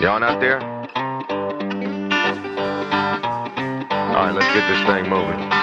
Y'all out there? All right, let's get this thing moving.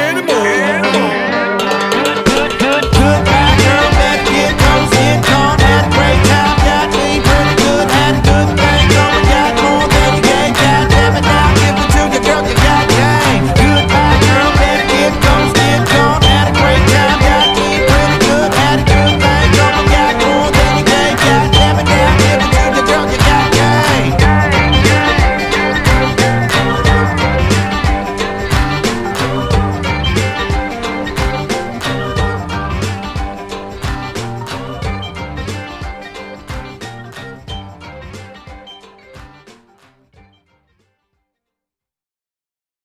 anymore.